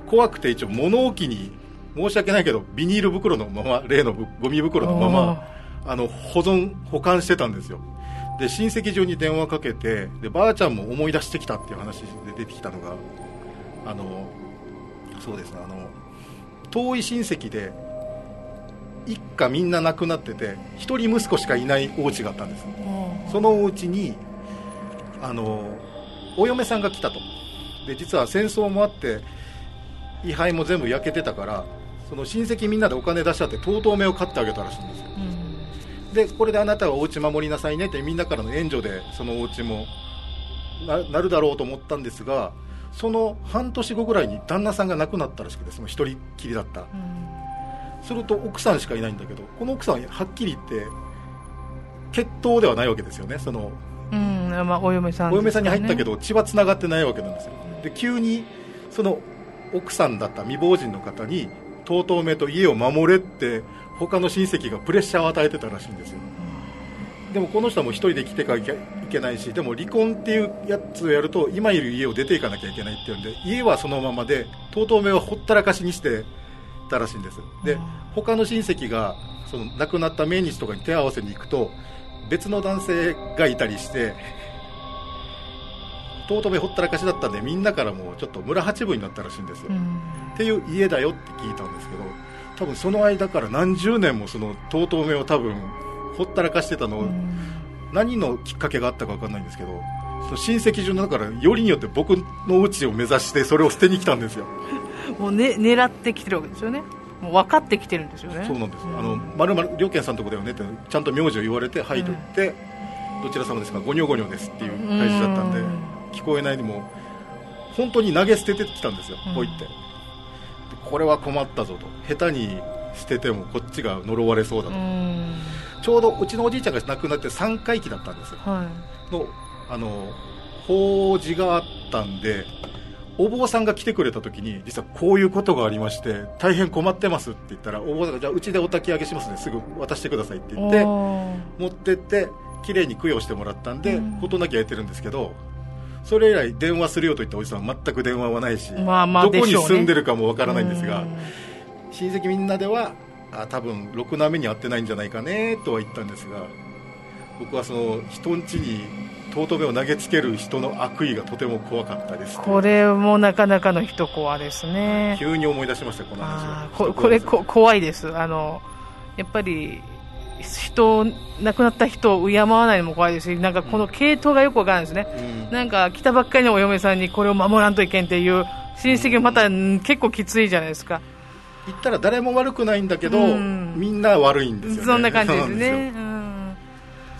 怖くて一応物置に申し訳ないけどビニール袋のまま例のぶゴミ袋のままあの保存保管してたんですよで親戚中に電話かけてでばあちゃんも思い出してきたっていう話で出てきたのがあのそうですねあの遠い親戚で一家みんな亡くなってて一人息子しかいないお家があったんです。えそのお家にあのお嫁さんが来たと。で実は戦争もあって位牌も全部焼けてたからその親戚みんなでお金出し合ってとうとうめを買ってあげたらしいんですよ。うんでこれであなたはお家守りなさいねってみんなからの援助でそのお家もななるだろうと思ったんですがその半年後ぐらいに旦那さんが亡くなったらしくてその一人っきりだった。うんすると奥さんしかいないんだけどこの奥さんははっきり言って血統ではないわけですよね。そのうんまあ、お嫁さんお嫁さんに入ったけどど血はつながってないわけなんですよ。で急にその奥さんだった未亡人の方にとうとうめと家を守れって他の親戚がプレッシャーを与えてたらしいんですよ。でもこの人はもう一人で来てかいけいけないしでも離婚っていうやつをやると今いる家を出ていかなきゃいけないっていうんで家はそのままでとうとうめはほったらかしにしてたらしいんです。で他の親戚がその亡くなった命日とかに手合わせに行くと別の男性がいたりしてとうとうめほったらかしだったんでみんなからもちょっと村八分になったらしいんですよ、うん。っていう家だよって聞いたんですけど多分その間から何十年もそのとうとうめを多分ほったらかしてたのを、うん。何のきっかけがあったか分かんないんですけどその親戚中の中からよりによって僕の家を目指してそれを捨てに来たんですよ。(laughs) もう、ね、狙ってきてるわけですよね。もう分かってきてるんですよね。そうなんです、あのまるまる良健さんのとこだよねってちゃんと名字を言われて入るって、どちら様ですか？ごにょごにょですっていう返事だったんで、うん聞こえないでも本当に投げ捨ててきたんですよ、うん。ポイって。でこれは困ったぞと。下手に捨ててもこっちが呪われそうだと、うん。ちょうどうちのおじいちゃんが亡くなって3回忌だったんですよ。はのあの法事があったんでお坊さんが来てくれた時に実はこういうことがありまして大変困ってますって言ったらお坊さんがじゃあうちでお焚き上げしますね。すぐ渡してくださいってい言って持ってって綺麗に供養してもらったんでうん。事なきゃやってるんですけどそれ以来電話するよと言ったおじさんは全く電話はないし、まあまあどこに住んでるかもわからないんですがうん。親戚みんなではあ多分ろくな目に遭ってないんじゃないかねとは言ったんですが僕はその人ん家に尊めを投げつける人の悪意がとても怖かったです。これもなかなかの一コアですね。急に思い出しましたこのあ話ーここれこ怖いです。あのやっぱり人亡くなった人を敬わないのも怖いですしなんかこの系統がよくわからないですね、うんなんか来たばっかりのお嫁さんにこれを守らんといけんっていう親戚またうん結構きついじゃないですか言ったら誰も悪くないんだけど、うんみんな悪いんですよねそんな感じですね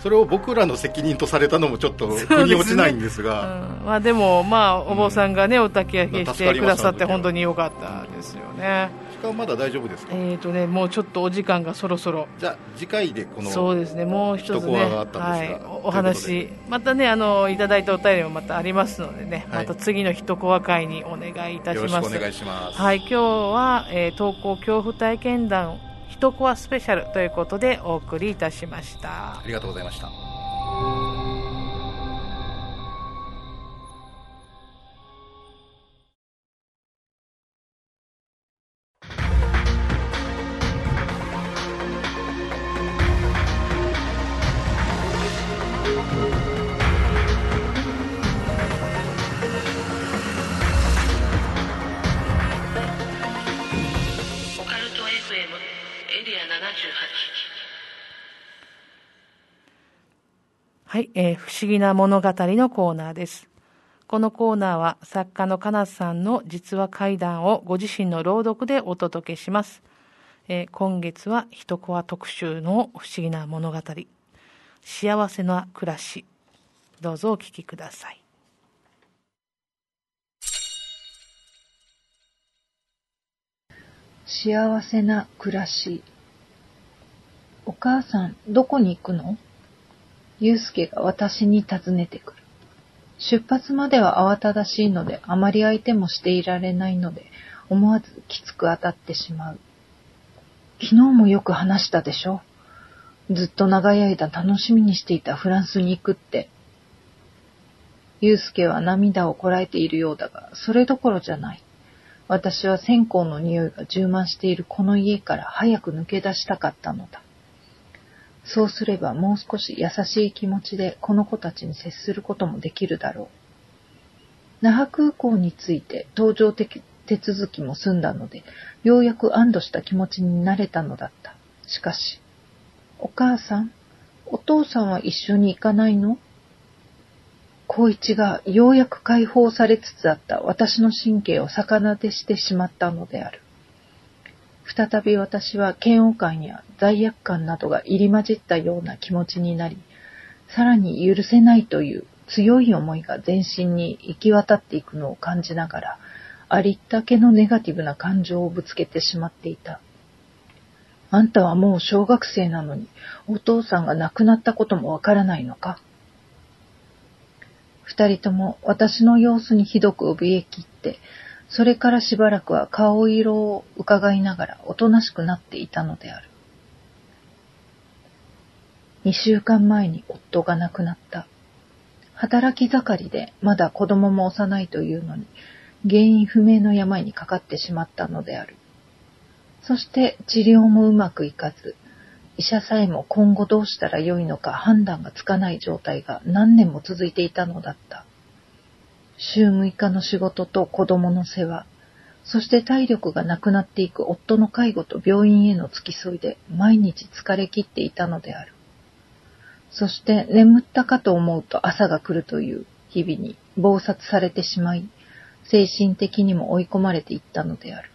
それを僕らの責任とされたのもちょっと腑に落ちないんですがうんまあ、でも、まあ、お坊さんがね、お焚き上げしてくださって本当に良かったですよね。時間まだ大丈夫ですか？えーとね、もうちょっとお時間がそろそろ。じゃあ次回でこのそうですね、もう一つね、はい、お話で、またね、あの、いただいたお便りもまたありますのでね、はいまた次の一コア会にお願いいたします。よろしくお願いします、はい、今日は、えー、投稿恐怖体験談一コアスペシャルということでお送りいたしました。ありがとうございましたえー不思議な物語のコーナーです。このコーナーは作家のかなさんの実話怪談をご自身の朗読でお届けします。えー、今月は一コア特集の不思議な物語、幸せな暮らし。どうぞお聞きください。幸せな暮らし。お母さん、どこに行くの？ゆうすけが私に尋ねてくる。出発までは慌ただしいので、あまり相手もしていられないので、思わずきつく当たってしまう。昨日もよく話したでしょずっと長い間楽しみにしていたフランスに行くって。ゆうすけは涙をこらえているようだが、それどころじゃない。私は線香の匂いが充満しているこの家から早く抜け出したかったのだ。そうすればもう少し優しい気持ちでこの子たちに接することもできるだろう。那覇空港について搭乗手続きも済んだので、ようやく安堵した気持ちになれたのだった。しかし、お母さん、お父さんは一緒に行かないの？光一がようやく解放されつつあった私の神経を逆なでしてしまったのである。再び私は嫌悪感や罪悪感などが入り混じったような気持ちになり、さらに許せないという強い思いが全身に行き渡っていくのを感じながら、ありったけのネガティブな感情をぶつけてしまっていた。あんたはもう小学生なのに、お父さんが亡くなったこともわからないのか？二人とも私の様子にひどく怯えきって、それからしばらくは顔色を伺いながらおとなしくなっていたのである。二週間前に夫が亡くなった。働き盛りでまだ子供も幼いというのに原因不明の病にかかってしまったのである。そして治療もうまくいかず、医者さえも今後どうしたらよいのか判断がつかない状態が何年も続いていたのだった。週6日の仕事と子供の世話、そして体力がなくなっていく夫の介護と病院への付き添いで毎日疲れ切っていたのである。そして眠ったかと思うと朝が来るという日々に暴殺されてしまい、精神的にも追い込まれていったのである。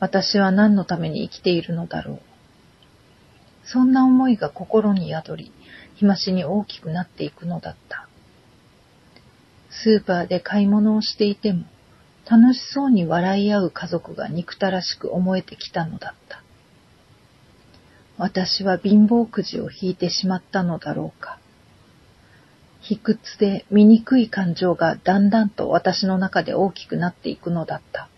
私は何のために生きているのだろう。そんな思いが心に宿り、日増しに大きくなっていくのだった。スーパーで買い物をしていても、楽しそうに笑い合う家族が憎たらしく思えてきたのだった。私は貧乏くじを引いてしまったのだろうか。卑屈で醜い感情がだんだんと私の中で大きくなっていくのだった。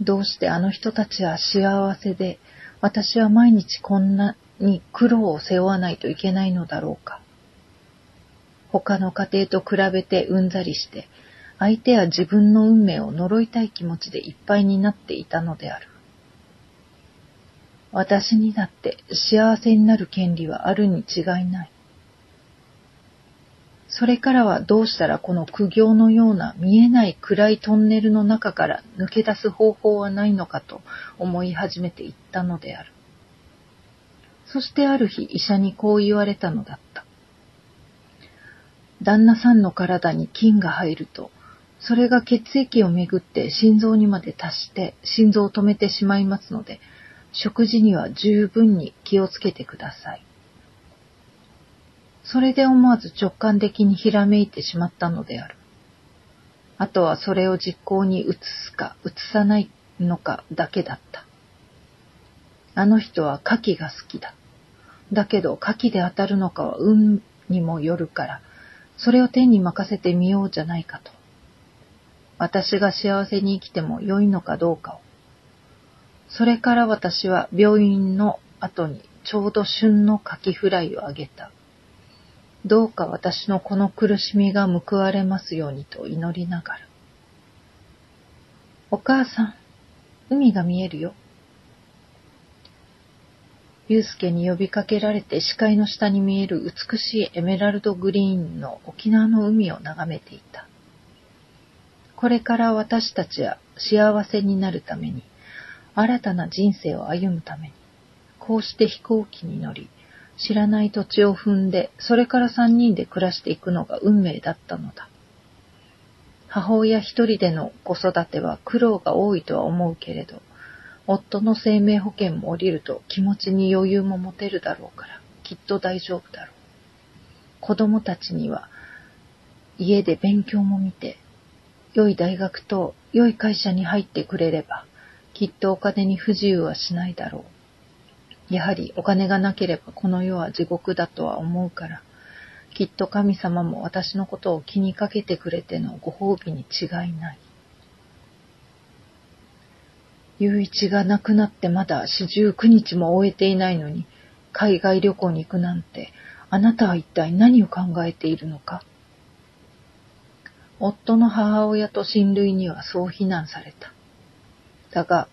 どうしてあの人たちは幸せで、私は毎日こんなに苦労を背負わないといけないのだろうか。他の家庭と比べてうんざりして、相手は自分の運命を呪いたい気持ちでいっぱいになっていたのである。私にだって幸せになる権利はあるに違いない。それからはどうしたらこの苦行のような見えない暗いトンネルの中から抜け出す方法はないのかと思い始めていったのである。そしてある日医者にこう言われたのだった。旦那さんの体に菌が入ると、それが血液をめぐって心臓にまで達して心臓を止めてしまいますので、食事には十分に気をつけてください。それで思わず直感的にひらめいてしまったのである。あとはそれを実行に移すか移さないのかだけだった。あの人は牡蠣が好きだ。だけど牡蠣で当たるのかは運にもよるから、それを天に任せてみようじゃないかと。私が幸せに生きても良いのかどうかを。それから私は病院の後にちょうど旬のカキフライをあげた。どうか私のこの苦しみが報われますようにと祈りながら。お母さん、海が見えるよ。ゆうすけに呼びかけられて視界の下に見える美しいエメラルドグリーンの沖縄の海を眺めていた。これから私たちは幸せになるために、新たな人生を歩むために、こうして飛行機に乗り、知らない土地を踏んで、それから三人で暮らしていくのが運命だったのだ。母親一人での子育ては苦労が多いとは思うけれど、夫の生命保険も降りると気持ちに余裕も持てるだろうから、きっと大丈夫だろう。子供たちには家で勉強も見て、良い大学と良い会社に入ってくれれば、きっとお金に不自由はしないだろう。やはりお金がなければこの世は地獄だとは思うから、きっと神様も私のことを気にかけてくれてのご褒美に違いない。雄一が亡くなってまだ四十九日も終えていないのに、海外旅行に行くなんて、あなたは一体何を考えているのか夫の母親と親類にはそう非難された。だが、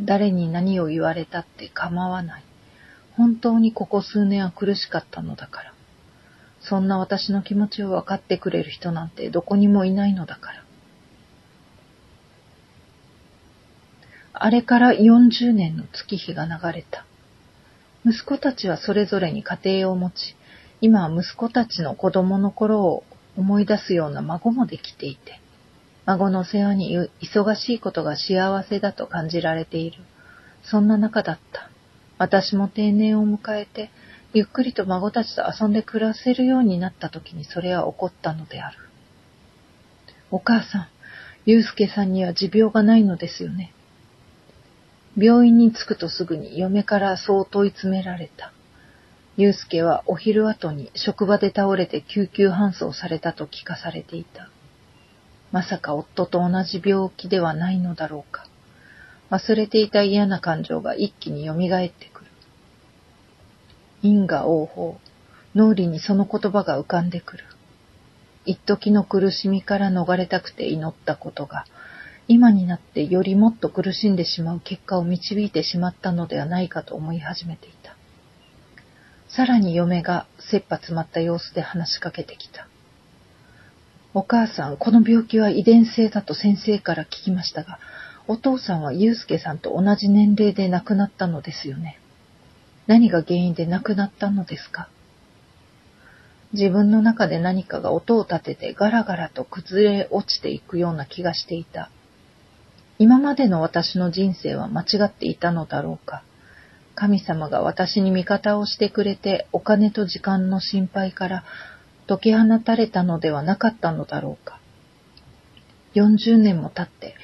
誰に何を言われたって構わない。本当にここ数年は苦しかったのだから。そんな私の気持ちを分かってくれる人なんてどこにもいないのだから。あれから40年の月日が流れた。息子たちはそれぞれに家庭を持ち、今は息子たちの子供の頃を思い出すような孫もできていて、孫の世話に忙しいことが幸せだと感じられている。そんな中だった。私も定年を迎えて、ゆっくりと孫たちと遊んで暮らせるようになった時にそれは起こったのである。お母さん、ゆうすけさんには持病がないのですよね。病院に着くとすぐに嫁からそう問い詰められた。ゆうすけはお昼後に職場で倒れて救急搬送されたと聞かされていた。まさか夫と同じ病気ではないのだろうか。忘れていた嫌な感情が一気に蘇ってくる。因果応報、脳裏にその言葉が浮かんでくる。一時の苦しみから逃れたくて祈ったことが、今になってよりもっと苦しんでしまう結果を導いてしまったのではないかと思い始めていた。さらに嫁が切羽詰まった様子で話しかけてきた。お母さん、この病気は遺伝性だと先生から聞きましたが、お父さんは祐介さんと同じ年齢で亡くなったのですよね。何が原因で亡くなったのですか？自分の中で何かが音を立ててガラガラと崩れ落ちていくような気がしていた。今までの私の人生は間違っていたのだろうか。神様が私に味方をしてくれてお金と時間の心配から解き放たれたのではなかったのだろうか。40年も経って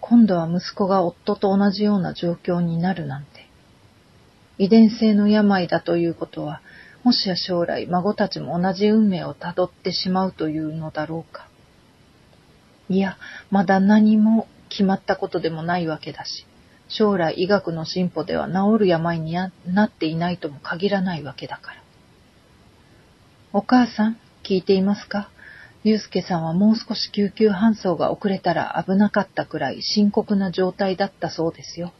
今度は息子が夫と同じような状況になるなんて。遺伝性の病だということは、もしや将来孫たちも同じ運命をたどってしまうというのだろうか。いや、まだ何も決まったことでもないわけだし。将来医学の進歩では治る病になっていないとも限らないわけだから。お母さん、聞いていますか？ゆうすけさんはもう少し救急搬送が遅れたら危なかったくらい深刻な状態だったそうですよ。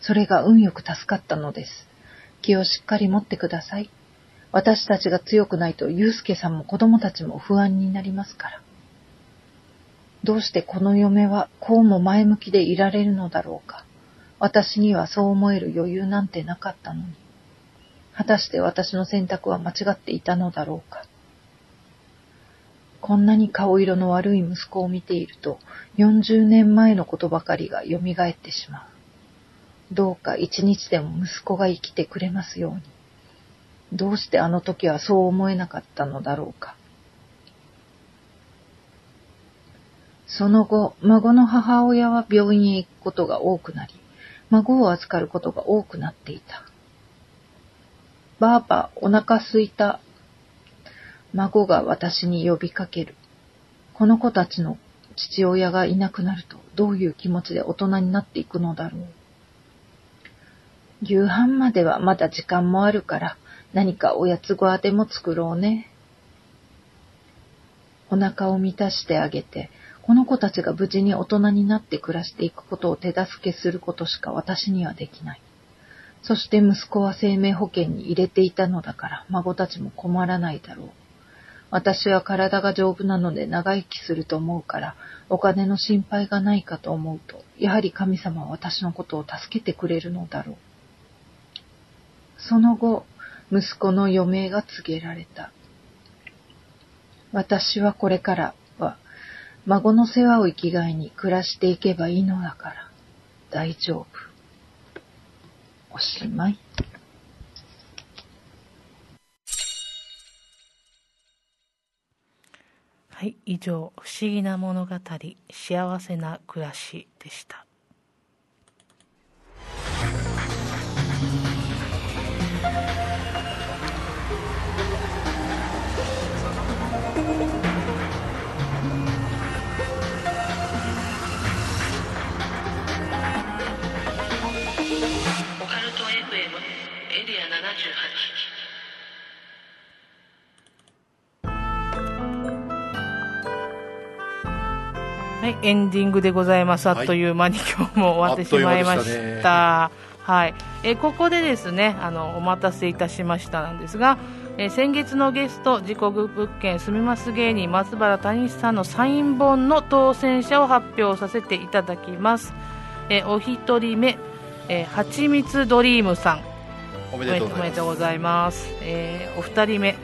それが運よく助かったのです。気をしっかり持ってください。私たちが強くないとゆうすけさんも子供たちも不安になりますから。どうしてこの嫁はこうも前向きでいられるのだろうか。私にはそう思える余裕なんてなかったのに。果たして私の選択は間違っていたのだろうか。こんなに顔色の悪い息子を見ていると、40年前のことばかりが蘇ってしまう。どうか一日でも息子が生きてくれますように。どうしてあの時はそう思えなかったのだろうか。その後、孫の母親は病院へ行くことが多くなり、孫を預かることが多くなっていた。ばあば、お腹すいた。孫が私に呼びかける。この子たちの父親がいなくなるとどういう気持ちで大人になっていくのだろう。夕飯まではまだ時間もあるから何かおやつごあでも作ろうね。お腹を満たしてあげてこの子たちが無事に大人になって暮らしていくことを手助けすることしか私にはできない。そして息子は生命保険に入れていたのだから孫たちも困らないだろう。私は体が丈夫なので長生きすると思うからお金の心配がないかと思うとやはり神様は私のことを助けてくれるのだろう。その後、息子の余命が告げられた。私はこれから孫の世話を生きがいに暮らしていけばいいのだから大丈夫。おしまい。はい、以上、不思議な物語、幸せな暮らしでした。はい、エンディングでございます。あっという間に今日も終わってしまいましたた。はい、えーここでですね、あのお待たせいたしましたなんですが、えー先月のゲスト、自己物件住みます芸人松原谷志さんのサイン本の当選者を発表させていただきます。えーお一人目、えー、はちみつドリームさん。おめででとうございますとうございます。えーお二人目、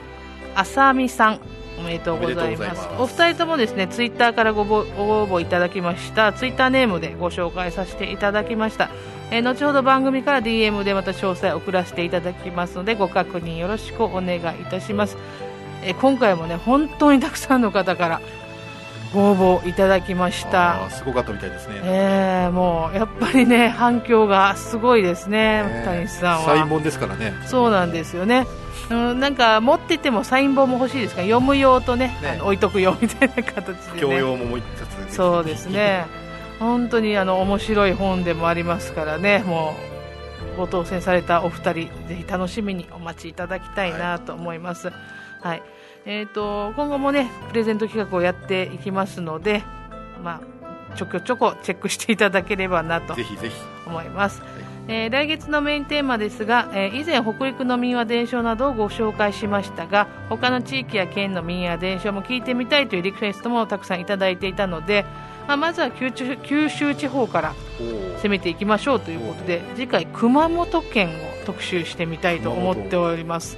あさみさん。おめでとうございます。お二人ともですね、ツイッターからご応募いただきました、ツイッターネームでご紹介させていただきました。えー後ほど番組から DM でまた詳細を送らせていただきますので、ご確認よろしくお願いいたします。えー今回もね、本当にたくさんの方からご応募いただきました。すごかったみたいですね、えーもうやっぱりね反響がすごいですね、ね谷さんは。サイン本ですからね。そうなんですよね。うん、なんか持っててもサイン本も欲しいですか？ら読む用とねね置いとくよみたいな形でね。教養ももう一冊そうですね。本当にあの面白い本でもありますからね。もうご当選されたお二人ぜひ楽しみにお待ちいただきたいなと思います、はいえー、と今後もねプレゼント企画をやっていきますので、まあ、ちょこちょこチェックしていただければなとぜひぜひ。思います、えー来月のメインテーマですが、えー以前北陸の民話伝承などをご紹介しましたが他の地域や県の民話伝承も聞いてみたいというリクエストもたくさんいただいていたので、まあ、まずは九州九州地方から攻めていきましょうということで次回熊本県を特集してみたいと思っております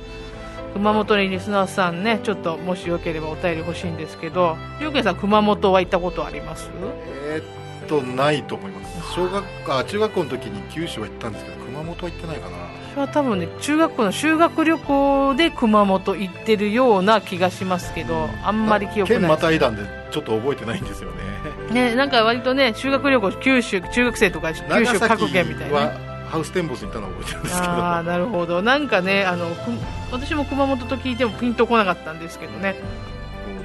熊本にリスナーさんねちょっともしよければお便り欲しいんですけどりょうけんさん熊本は行ったことあります？えーっとないと思います。小学あ中学校の時に九州は行ったんですけど熊本は行ってないかな。私は多分ね中学校の修学旅行で熊本行ってるような気がしますけどあんまり記憶県ない。ですまたいだんでちょっと覚えてないんですよね。ねなんか割とね修学旅行九州中学生とか九州各県みたいなはねハウステンボスに行ったのを覚えてるんですけど。ああなるほど。なんかねあのく私も熊本と聞いてもピンとこなかったんですけどね。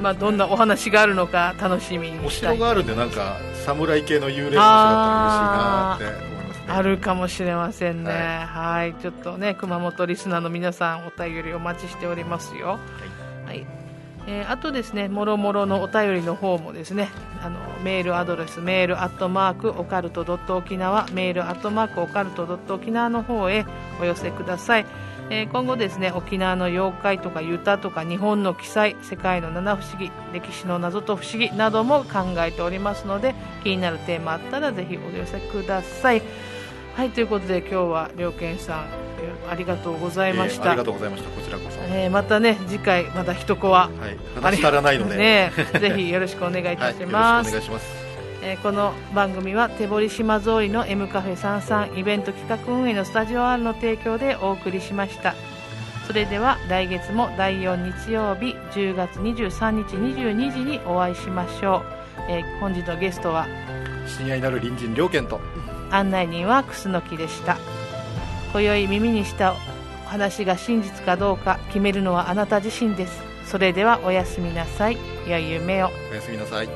まあどんなお話があるのか楽しみにおしたい。城があるんでなんか侍系の幽霊の城だったら嬉しいなって思いますね。あるかもしれませんね。ははい。ちょっとね熊本リスナーの皆さんお便りお待ちしておりますよ。はいえーあとですねもろもろのお便りの方もですねあのメールアドレスメールアットマークオカルトドット沖縄メールアットマークオカルトドット沖縄の方へお寄せください、えー今後ですね沖縄の妖怪とかユタとか日本の記載世界の七不思議歴史の謎と不思議なども考えておりますので気になるテーマあったらぜひお寄せください。はいということで今日は良健さんありがとうございました、えーありがとうございました。こちらこそ、えーまたね次回また一コア。はい、話足らないので、(laughs) ねぜひよろしくお願いいはい、たしよろしくおます、願いします。えーこの番組は手堀島通りの M カフェ33イベント企画運営のスタジオ R の提供でお送りしました。それでは来月も第4日曜日10月23日22時にお会いしましょう、えー本日のゲストは親愛なる隣人両県と。案内人は楠木でした今宵耳にしたお話が真実かどうか決めるのはあなた自身です。それではおやすみなさい。良い夢を。おやすみなさい。